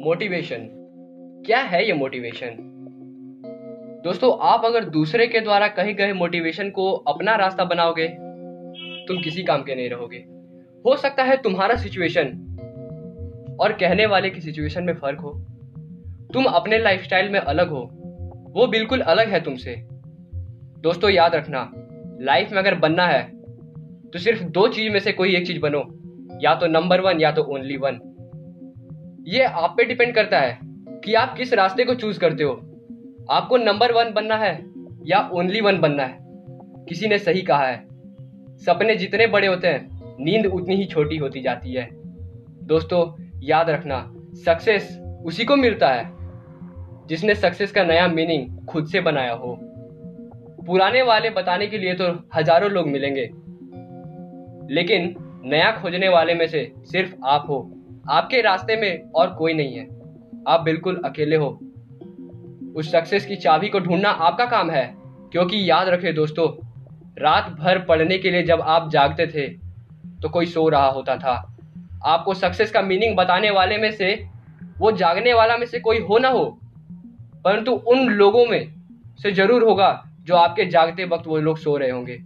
Motivation. क्या है ये मोटिवेशन? दोस्तों, आप अगर दूसरे के द्वारा कहे गए मोटिवेशन को अपना रास्ता बनाओगे, तुम किसी काम के नहीं रहोगे। हो सकता है तुम्हारा सिचुएशन और कहने वाले की सिचुएशन में फ़र्क हो। तुम अपने लाइफस्टाइल में अलग हो, वो बिल्कुल अलग है तुमसे। दोस्तों, याद रखना लाइफ में अगर बनना है तो सिर्फ़ दो चीज़ में से कोई एक चीज़ बनो, या तो नंबर वन या तो ओनली वन ये आप पे डिपेंड करता है कि आप किस रास्ते को चूज़ करते हो। आपको नंबर वन बनना है या ओनली वन बनना है। किसी ने सही कहा है। सपने जितने बड़े होते हैं, नींद उतनी ही छोटी होती जाती है। दोस्तों, याद रखना सक्सेस उसी को मिलता है जिसने सक्सेस का नया मीनिंग खुद से बनाया हो। पुराने वाले बताने के लिए तो हज़ारों लोग मिलेंगे। लेकिन नया खोजने वाले में से सिर्फ़ आप हो। आपके रास्ते में और कोई नहीं है। आप बिल्कुल अकेले हो। उस सक्सेस की चाबी को ढूंढना आपका काम है, क्योंकि याद रखे दोस्तों, रात भर पढ़ने के लिए जब आप जागते थे तो कोई सो रहा होता था। आपको सक्सेस का मीनिंग बताने वाले में से, वो जागने वाला में से कोई हो ना हो, परंतु उन लोगों में से ज़रूर होगा जो आपके जागते वक्त वो लोग सो रहे होंगे।